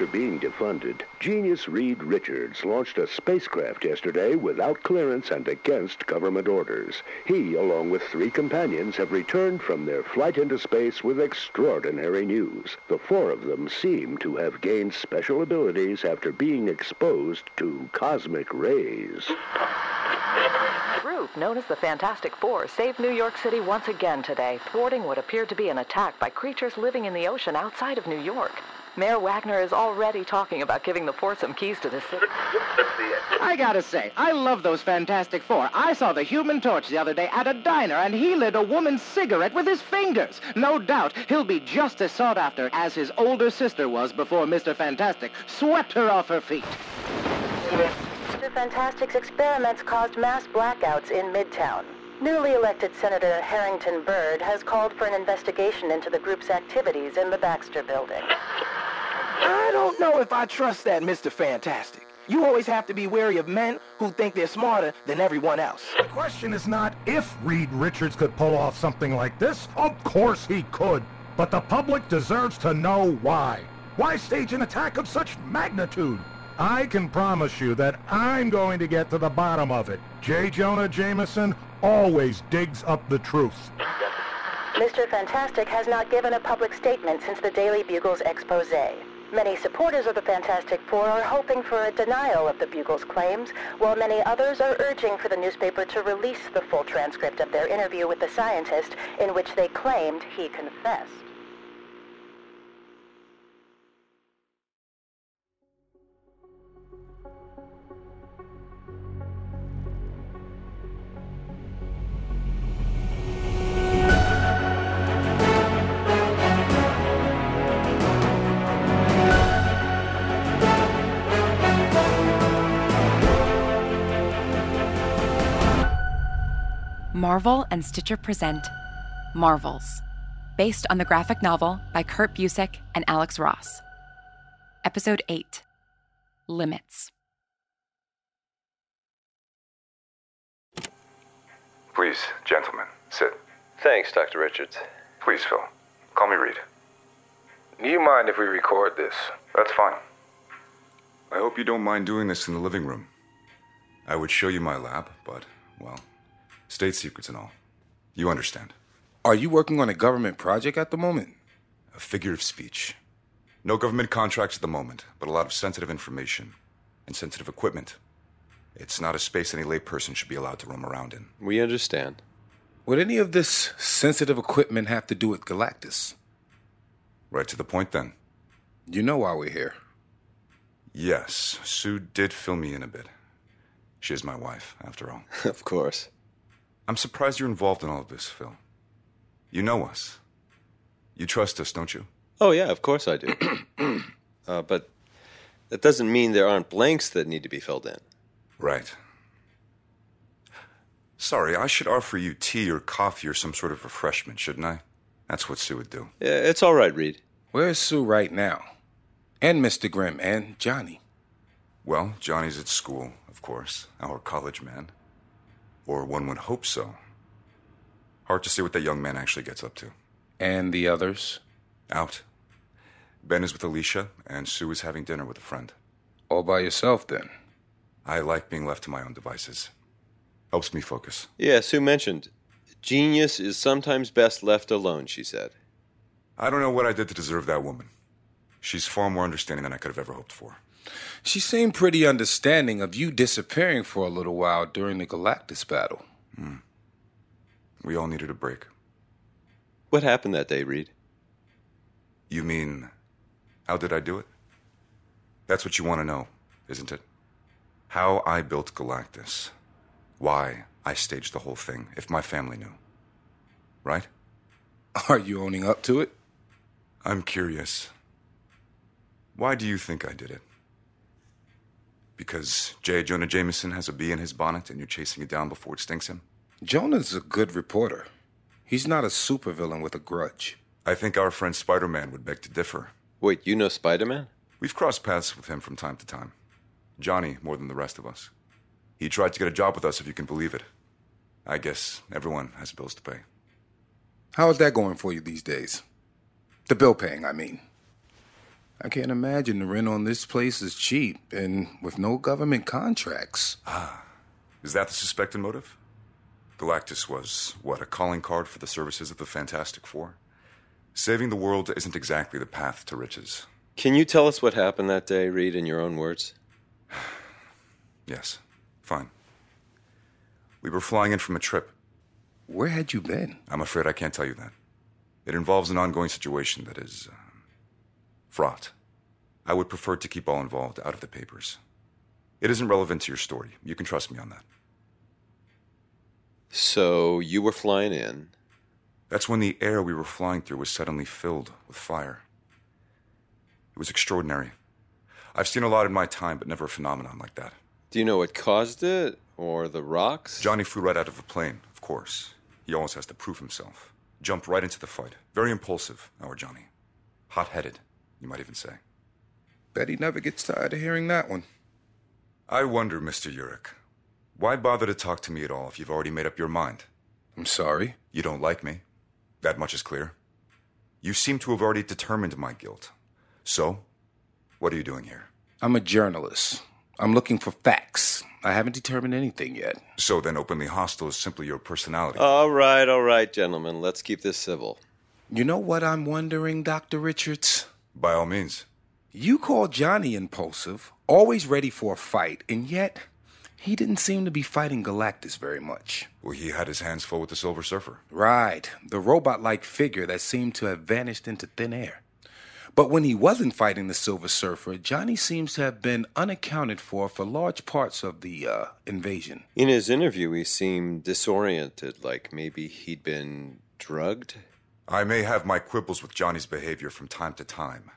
After being defunded, genius Reed Richards launched a spacecraft yesterday without clearance and against government orders. He, along with three companions, have returned from their flight into space with extraordinary news. The four of them seem to have gained special abilities after being exposed to cosmic rays. group known as the Fantastic Four saved New York City once again today, thwarting what appeared to be an attack by creatures living in the ocean outside of New York. Mayor Wagner is already talking about giving the Four some keys to the city. I gotta say, I love those Fantastic Four. I saw the Human Torch the other day at a diner, and he lit a woman's cigarette with his fingers. No doubt he'll be just as sought after as his older sister was before Mr. Fantastic swept her off her feet. Mr. Fantastic's experiments caused mass blackouts in Midtown. Newly elected Senator Harrington Byrd has called for an investigation into the group's activities in the Baxter building. I don't know if I trust that, Mr. Fantastic. You always have to be wary of men who think they're smarter than everyone else. The question is not if Reed Richards could pull off something like this. Of course he could. But the public deserves to know why. Why stage an attack of such magnitude? I can promise you that I'm going to get to the bottom of it. J. Jonah Jameson always digs up the truth. Mr. Fantastic has not given a public statement since the Daily Bugle's expose. Many supporters of the Fantastic Four are hoping for a denial of the Bugle's claims, while many others are urging for the newspaper to release the full transcript of their interview with the scientist in which they claimed he confessed. Marvel and Stitcher present Marvels, based on the graphic novel by Kurt Busiek and Alex Ross. Episode 8 Limits. Please, gentlemen, sit. Thanks, Dr. Richards. Please, Phil. Call me Reed. Do you mind if we record this? That's fine. I hope you don't mind doing this in the living room. I would show you my lab, but, well, state secrets and all. You understand. Are you working on a government project at the moment? A figure of speech. No government contracts at the moment, but a lot of sensitive information and sensitive equipment. It's not a space any layperson should be allowed to roam around in. We understand. Would any of this sensitive equipment have to do with Galactus? Right to the point then. You know why we're here. Yes, Sue did fill me in a bit. She is my wife, after all. of course. I'm surprised you're involved in all of this, Phil. You know us. You trust us, don't you? Oh, yeah, of course I do. uh, but that doesn't mean there aren't blanks that need to be filled in. Right. Sorry, I should offer you tea or coffee or some sort of refreshment, shouldn't I? That's what Sue would do. Yeah, it's all right, Reed. Where's Sue right now? And Mr. Grimm and Johnny. Well, Johnny's at school, of course, our college man. Or one would hope so. Hard to see what that young man actually gets up to. And the others? Out. Ben is with Alicia, and Sue is having dinner with a friend. All by yourself, then? I like being left to my own devices. Helps me focus. Yeah, Sue mentioned. Genius is sometimes best left alone, she said. I don't know what I did to deserve that woman. She's far more understanding than I could have ever hoped for. She seemed pretty understanding of you disappearing for a little while during the Galactus battle. Hmm. We all needed a break. What happened that day, Reed? You mean, how did I do it? That's what you want to know, isn't it? How I built Galactus. Why I staged the whole thing, if my family knew. Right? Are you owning up to it? I'm curious. Why do you think I did it? Because J. Jonah Jameson has a bee in his bonnet and you're chasing it down before it stings him? Jonah's a good reporter. He's not a supervillain with a grudge. I think our friend Spider Man would beg to differ. Wait, you know Spider Man? We've crossed paths with him from time to time. Johnny more than the rest of us. He tried to get a job with us, if you can believe it. I guess everyone has bills to pay. How is that going for you these days? The bill paying, I mean. I can't imagine the rent on this place is cheap and with no government contracts. Ah, is that the suspected motive? Galactus was, what, a calling card for the services of the Fantastic Four? Saving the world isn't exactly the path to riches. Can you tell us what happened that day, Reed, in your own words? yes, fine. We were flying in from a trip. Where had you been? I'm afraid I can't tell you that. It involves an ongoing situation that is uh, fraught. I would prefer to keep all involved out of the papers. It isn't relevant to your story. You can trust me on that. So you were flying in. That's when the air we were flying through was suddenly filled with fire. It was extraordinary. I've seen a lot in my time, but never a phenomenon like that. Do you know what caused it? Or the rocks? Johnny flew right out of a plane, of course. He always has to prove himself. Jumped right into the fight. Very impulsive, our Johnny. Hot headed, you might even say. Betty never gets tired of hearing that one. I wonder, Mr. Urich, why bother to talk to me at all if you've already made up your mind? I'm sorry. You don't like me. That much is clear. You seem to have already determined my guilt. So, what are you doing here? I'm a journalist. I'm looking for facts. I haven't determined anything yet. So then, openly hostile is simply your personality. All right, all right, gentlemen. Let's keep this civil. You know what I'm wondering, Dr. Richards? By all means. You call Johnny impulsive, always ready for a fight, and yet he didn't seem to be fighting Galactus very much. Well, he had his hands full with the Silver Surfer. Right, the robot like figure that seemed to have vanished into thin air. But when he wasn't fighting the Silver Surfer, Johnny seems to have been unaccounted for for large parts of the uh, invasion. In his interview, he seemed disoriented, like maybe he'd been drugged. I may have my quibbles with Johnny's behavior from time to time,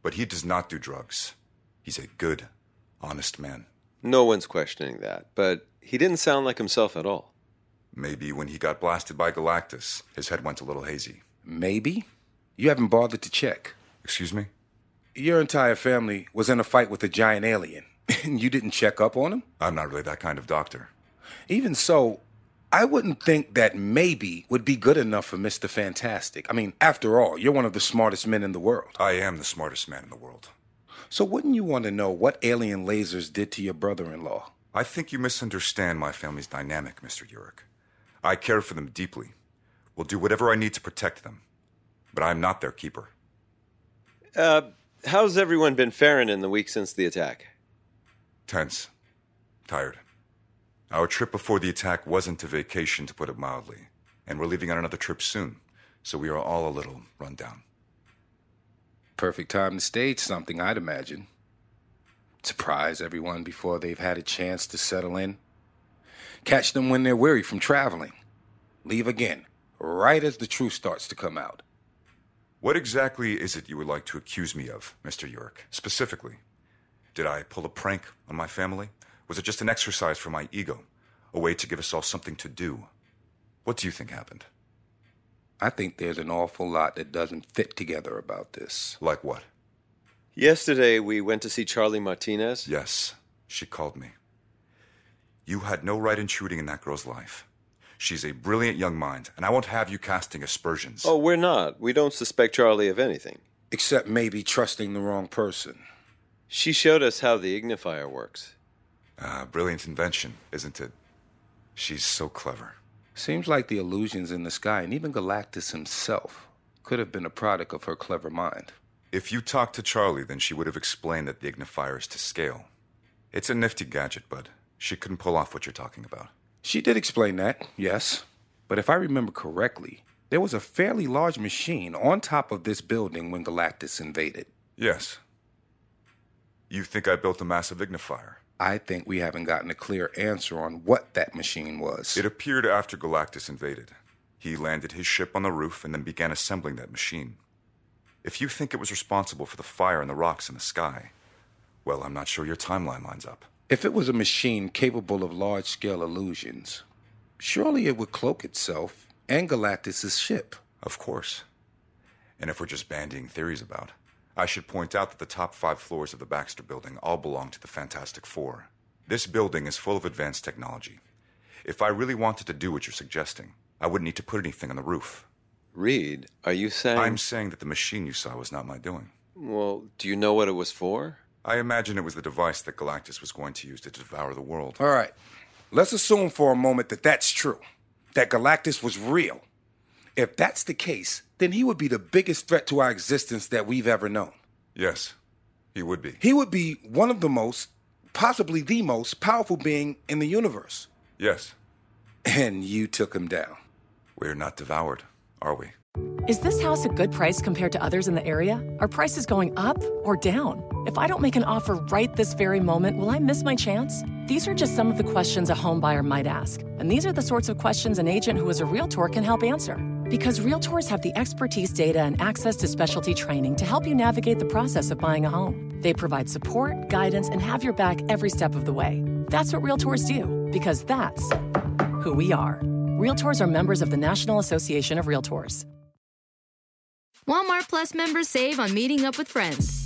but he does not do drugs. He's a good, honest man. No one's questioning that, but he didn't sound like himself at all. Maybe when he got blasted by Galactus, his head went a little hazy. Maybe? You haven't bothered to check. Excuse me? Your entire family was in a fight with a giant alien, and you didn't check up on him? I'm not really that kind of doctor. Even so, I wouldn't think that maybe would be good enough for Mr. Fantastic. I mean, after all, you're one of the smartest men in the world. I am the smartest man in the world. So wouldn't you want to know what alien lasers did to your brother-in-law? I think you misunderstand my family's dynamic, Mr. Urich. I care for them deeply. Will do whatever I need to protect them. But I'm not their keeper. Uh, how's everyone been faring in the week since the attack? Tense. Tired. Our trip before the attack wasn't a vacation, to put it mildly. And we're leaving on another trip soon, so we are all a little run down. Perfect time to stage something, I'd imagine. Surprise everyone before they've had a chance to settle in. Catch them when they're weary from traveling. Leave again, right as the truth starts to come out. What exactly is it you would like to accuse me of, Mr. Urich? Specifically? Did I pull a prank on my family? Was it just an exercise for my ego? A way to give us all something to do? What do you think happened? I think there's an awful lot that doesn't fit together about this. Like what? Yesterday, we went to see Charlie Martinez. Yes, she called me. You had no right intruding in that girl's life. She's a brilliant young mind, and I won't have you casting aspersions. Oh, we're not. We don't suspect Charlie of anything. Except maybe trusting the wrong person. She showed us how the ignifier works. Ah, brilliant invention, isn't it? She's so clever. Seems like the illusions in the sky and even Galactus himself could have been a product of her clever mind. If you talked to Charlie, then she would have explained that the ignifier is to scale. It's a nifty gadget, but she couldn't pull off what you're talking about. She did explain that, yes. But if I remember correctly, there was a fairly large machine on top of this building when Galactus invaded. Yes. You think I built a massive ignifier? I think we haven't gotten a clear answer on what that machine was. It appeared after Galactus invaded. He landed his ship on the roof and then began assembling that machine. If you think it was responsible for the fire and the rocks in the sky, well, I'm not sure your timeline lines up. If it was a machine capable of large scale illusions, surely it would cloak itself and Galactus's ship. Of course. And if we're just bandying theories about, I should point out that the top five floors of the Baxter building all belong to the Fantastic Four. This building is full of advanced technology. If I really wanted to do what you're suggesting, I wouldn't need to put anything on the roof. Reed, are you saying. I'm saying that the machine you saw was not my doing. Well, do you know what it was for? I imagine it was the device that Galactus was going to use to devour the world. All right. Let's assume for a moment that that's true, that Galactus was real. If that's the case, then he would be the biggest threat to our existence that we've ever known. Yes, he would be. He would be one of the most, possibly the most powerful being in the universe. Yes. And you took him down. We're not devoured, are we? Is this house a good price compared to others in the area? Are prices going up or down? If I don't make an offer right this very moment, will I miss my chance? These are just some of the questions a home buyer might ask. And these are the sorts of questions an agent who is a realtor can help answer. Because realtors have the expertise, data, and access to specialty training to help you navigate the process of buying a home. They provide support, guidance, and have your back every step of the way. That's what realtors do, because that's who we are. Realtors are members of the National Association of Realtors. Walmart Plus members save on meeting up with friends.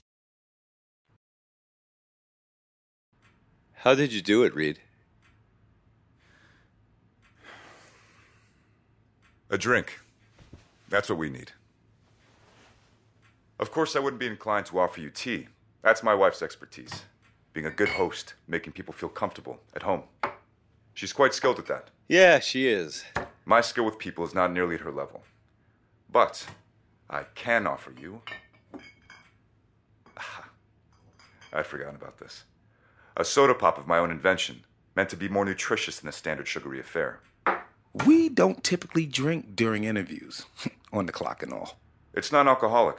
How did you do it, Reed? A drink. That's what we need. Of course, I wouldn't be inclined to offer you tea. That's my wife's expertise. Being a good host, making people feel comfortable at home. She's quite skilled at that. Yeah, she is. My skill with people is not nearly at her level. But I can offer you. I'd forgotten about this. A soda pop of my own invention, meant to be more nutritious than a standard sugary affair. We don't typically drink during interviews, on the clock and all. It's non alcoholic.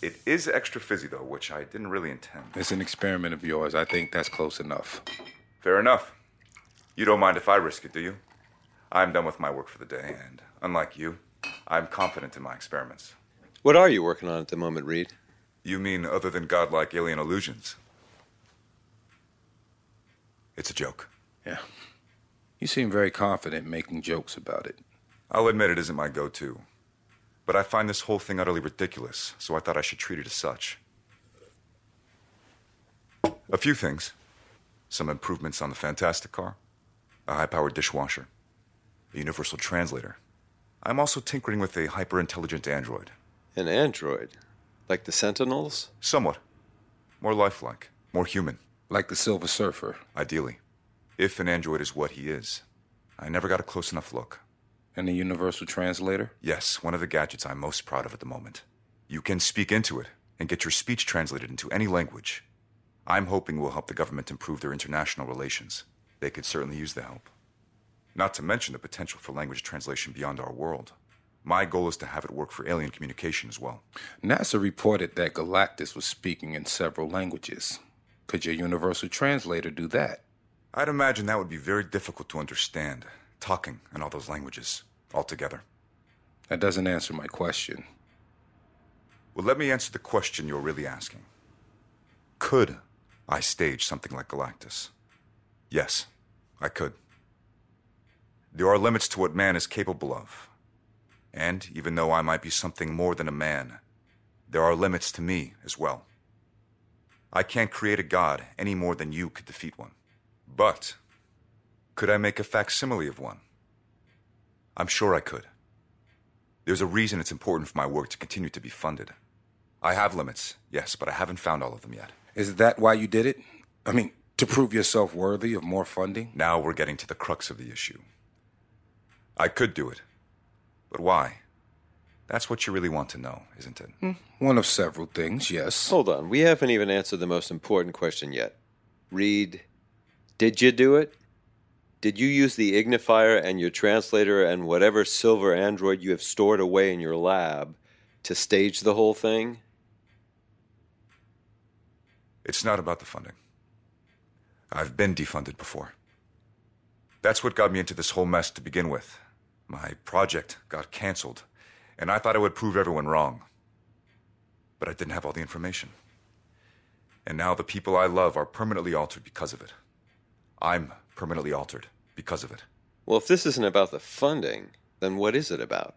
It is extra fizzy, though, which I didn't really intend. It's an experiment of yours. I think that's close enough. Fair enough. You don't mind if I risk it, do you? I'm done with my work for the day, and unlike you, I'm confident in my experiments. What are you working on at the moment, Reed? You mean other than godlike alien illusions? It's a joke. Yeah. You seem very confident making jokes about it. I'll admit it isn't my go to. But I find this whole thing utterly ridiculous, so I thought I should treat it as such. A few things some improvements on the Fantastic car, a high powered dishwasher, a universal translator. I'm also tinkering with a hyper intelligent android. An android? Like the Sentinels? Somewhat. More lifelike, more human. Like the Silver Surfer. Ideally. If an android is what he is. I never got a close enough look. And the universal translator? Yes, one of the gadgets I'm most proud of at the moment. You can speak into it and get your speech translated into any language. I'm hoping will help the government improve their international relations. They could certainly use the help. Not to mention the potential for language translation beyond our world. My goal is to have it work for alien communication as well. NASA reported that Galactus was speaking in several languages. Could your universal translator do that? I'd imagine that would be very difficult to understand, talking in all those languages altogether. That doesn't answer my question. Well, let me answer the question you're really asking. Could I stage something like Galactus? Yes, I could. There are limits to what man is capable of. And even though I might be something more than a man, there are limits to me as well. I can't create a god any more than you could defeat one. But could I make a facsimile of one? I'm sure I could. There's a reason it's important for my work to continue to be funded. I have limits, yes, but I haven't found all of them yet. Is that why you did it? I mean, to prove yourself worthy of more funding? Now we're getting to the crux of the issue. I could do it. But why? That's what you really want to know, isn't it? Hmm, one of several things, yes. Hold on. We haven't even answered the most important question yet. Reed, did you do it? Did you use the ignifier and your translator and whatever silver android you have stored away in your lab to stage the whole thing? It's not about the funding. I've been defunded before. That's what got me into this whole mess to begin with. My project got canceled, and I thought I would prove everyone wrong. But I didn't have all the information. And now the people I love are permanently altered because of it. I'm permanently altered because of it. Well, if this isn't about the funding, then what is it about?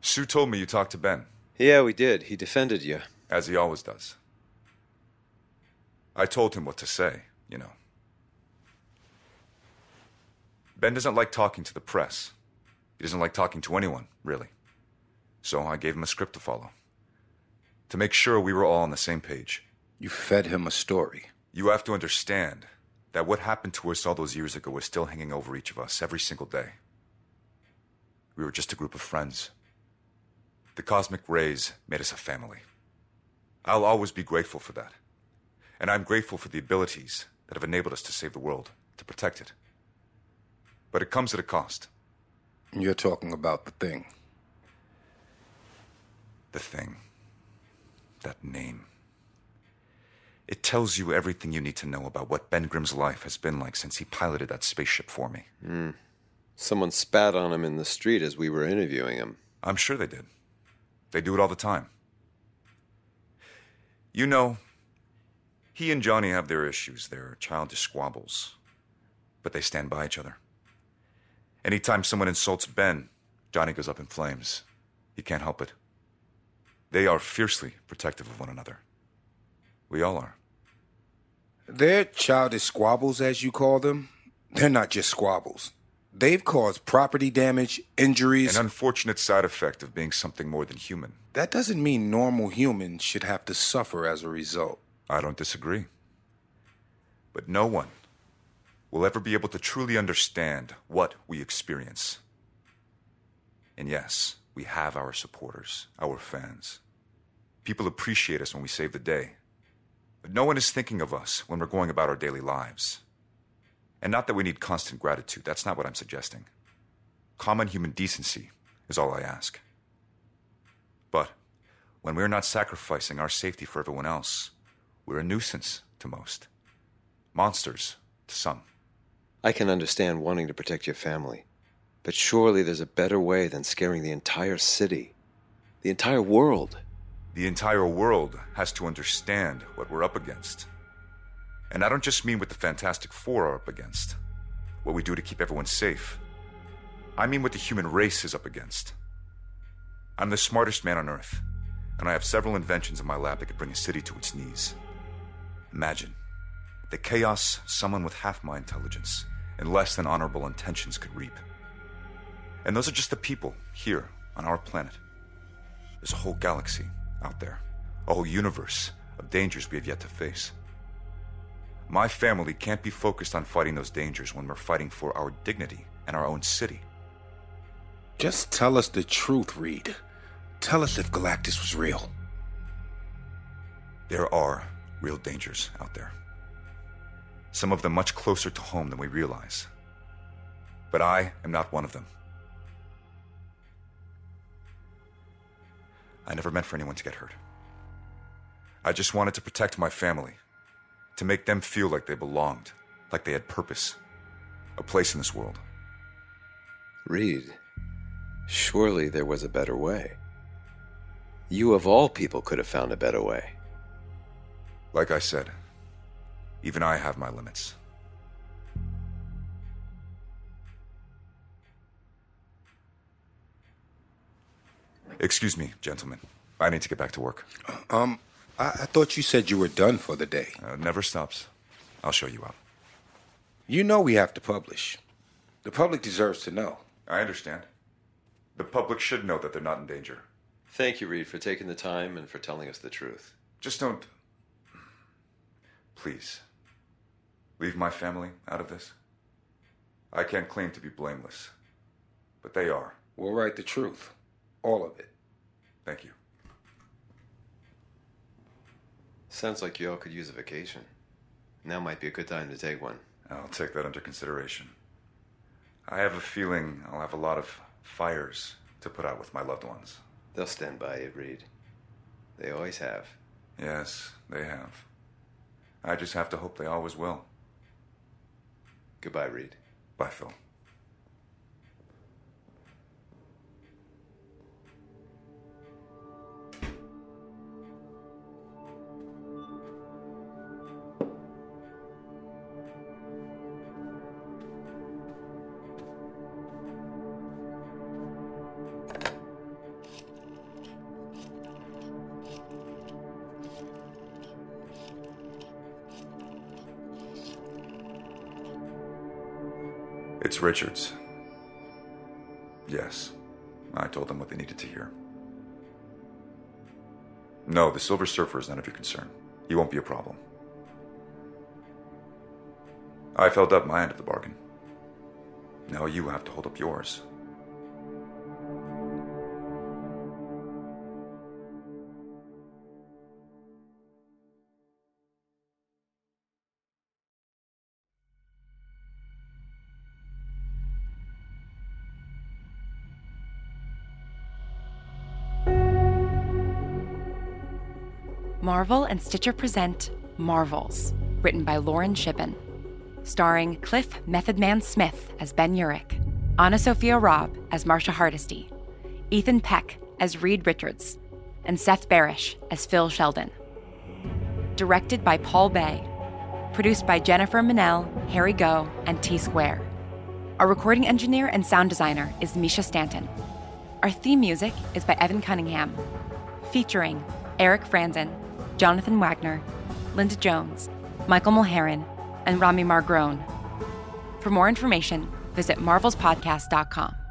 Sue told me you talked to Ben. Yeah, we did. He defended you. As he always does. I told him what to say, you know. Ben doesn't like talking to the press. He doesn't like talking to anyone, really. So I gave him a script to follow. To make sure we were all on the same page. You fed him a story. You have to understand that what happened to us all those years ago was still hanging over each of us every single day. We were just a group of friends. The cosmic rays made us a family. I'll always be grateful for that. And I'm grateful for the abilities that have enabled us to save the world, to protect it. But it comes at a cost. You're talking about the thing. The thing. That name. It tells you everything you need to know about what Ben Grimm's life has been like since he piloted that spaceship for me. Mm. Someone spat on him in the street as we were interviewing him. I'm sure they did. They do it all the time. You know, he and Johnny have their issues, their childish squabbles, but they stand by each other. Anytime someone insults Ben, Johnny goes up in flames. He can't help it. They are fiercely protective of one another. We all are. Their childish squabbles, as you call them, they're not just squabbles. They've caused property damage, injuries. An unfortunate side effect of being something more than human. That doesn't mean normal humans should have to suffer as a result. I don't disagree. But no one will ever be able to truly understand what we experience. And yes, we have our supporters, our fans. People appreciate us when we save the day. But no one is thinking of us when we're going about our daily lives. And not that we need constant gratitude, that's not what I'm suggesting. Common human decency is all I ask. But when we're not sacrificing our safety for everyone else, we're a nuisance to most, monsters to some. I can understand wanting to protect your family, but surely there's a better way than scaring the entire city, the entire world. The entire world has to understand what we're up against. And I don't just mean what the Fantastic Four are up against, what we do to keep everyone safe. I mean what the human race is up against. I'm the smartest man on Earth, and I have several inventions in my lab that could bring a city to its knees. Imagine the chaos someone with half my intelligence and less than honorable intentions could reap. And those are just the people here on our planet. There's a whole galaxy out there, a whole universe of dangers we have yet to face. My family can't be focused on fighting those dangers when we're fighting for our dignity and our own city. Just tell us the truth, Reed. Tell us if Galactus was real. There are real dangers out there. Some of them much closer to home than we realize. But I am not one of them. I never meant for anyone to get hurt. I just wanted to protect my family, to make them feel like they belonged, like they had purpose, a place in this world. Reed, surely there was a better way. You, of all people, could have found a better way. Like I said, even I have my limits. Excuse me, gentlemen. I need to get back to work. Um, I, I thought you said you were done for the day. Uh, never stops. I'll show you out. You know we have to publish. The public deserves to know. I understand. The public should know that they're not in danger. Thank you, Reed, for taking the time and for telling us the truth. Just don't. Please. Leave my family out of this. I can't claim to be blameless, but they are. We'll write the truth. All of it. Thank you. Sounds like you all could use a vacation. Now might be a good time to take one. I'll take that under consideration. I have a feeling I'll have a lot of fires to put out with my loved ones. They'll stand by you, Reed. They always have. Yes, they have. I just have to hope they always will. Goodbye, Reed. Bye, Phil. It's Richards. Yes, I told them what they needed to hear. No, the Silver Surfer is none of your concern. He won't be a problem. I've held up my end of the bargain. Now you have to hold up yours. Marvel and Stitcher present Marvels, written by Lauren Shippen. Starring Cliff Method Man Smith as Ben Urich, Anna Sophia Robb as Marsha Hardesty, Ethan Peck as Reed Richards, and Seth Barrish as Phil Sheldon. Directed by Paul Bae. Produced by Jennifer Manel, Harry Go, and T Square. Our recording engineer and sound designer is Mischa Stanton. Our theme music is by Evan Cunningham, featuring Eric Franzen, Jonathan Wagner, Linda Jones, Michael Mulherin, and Rami Margrone. For more information, visit marvelspodcast.com.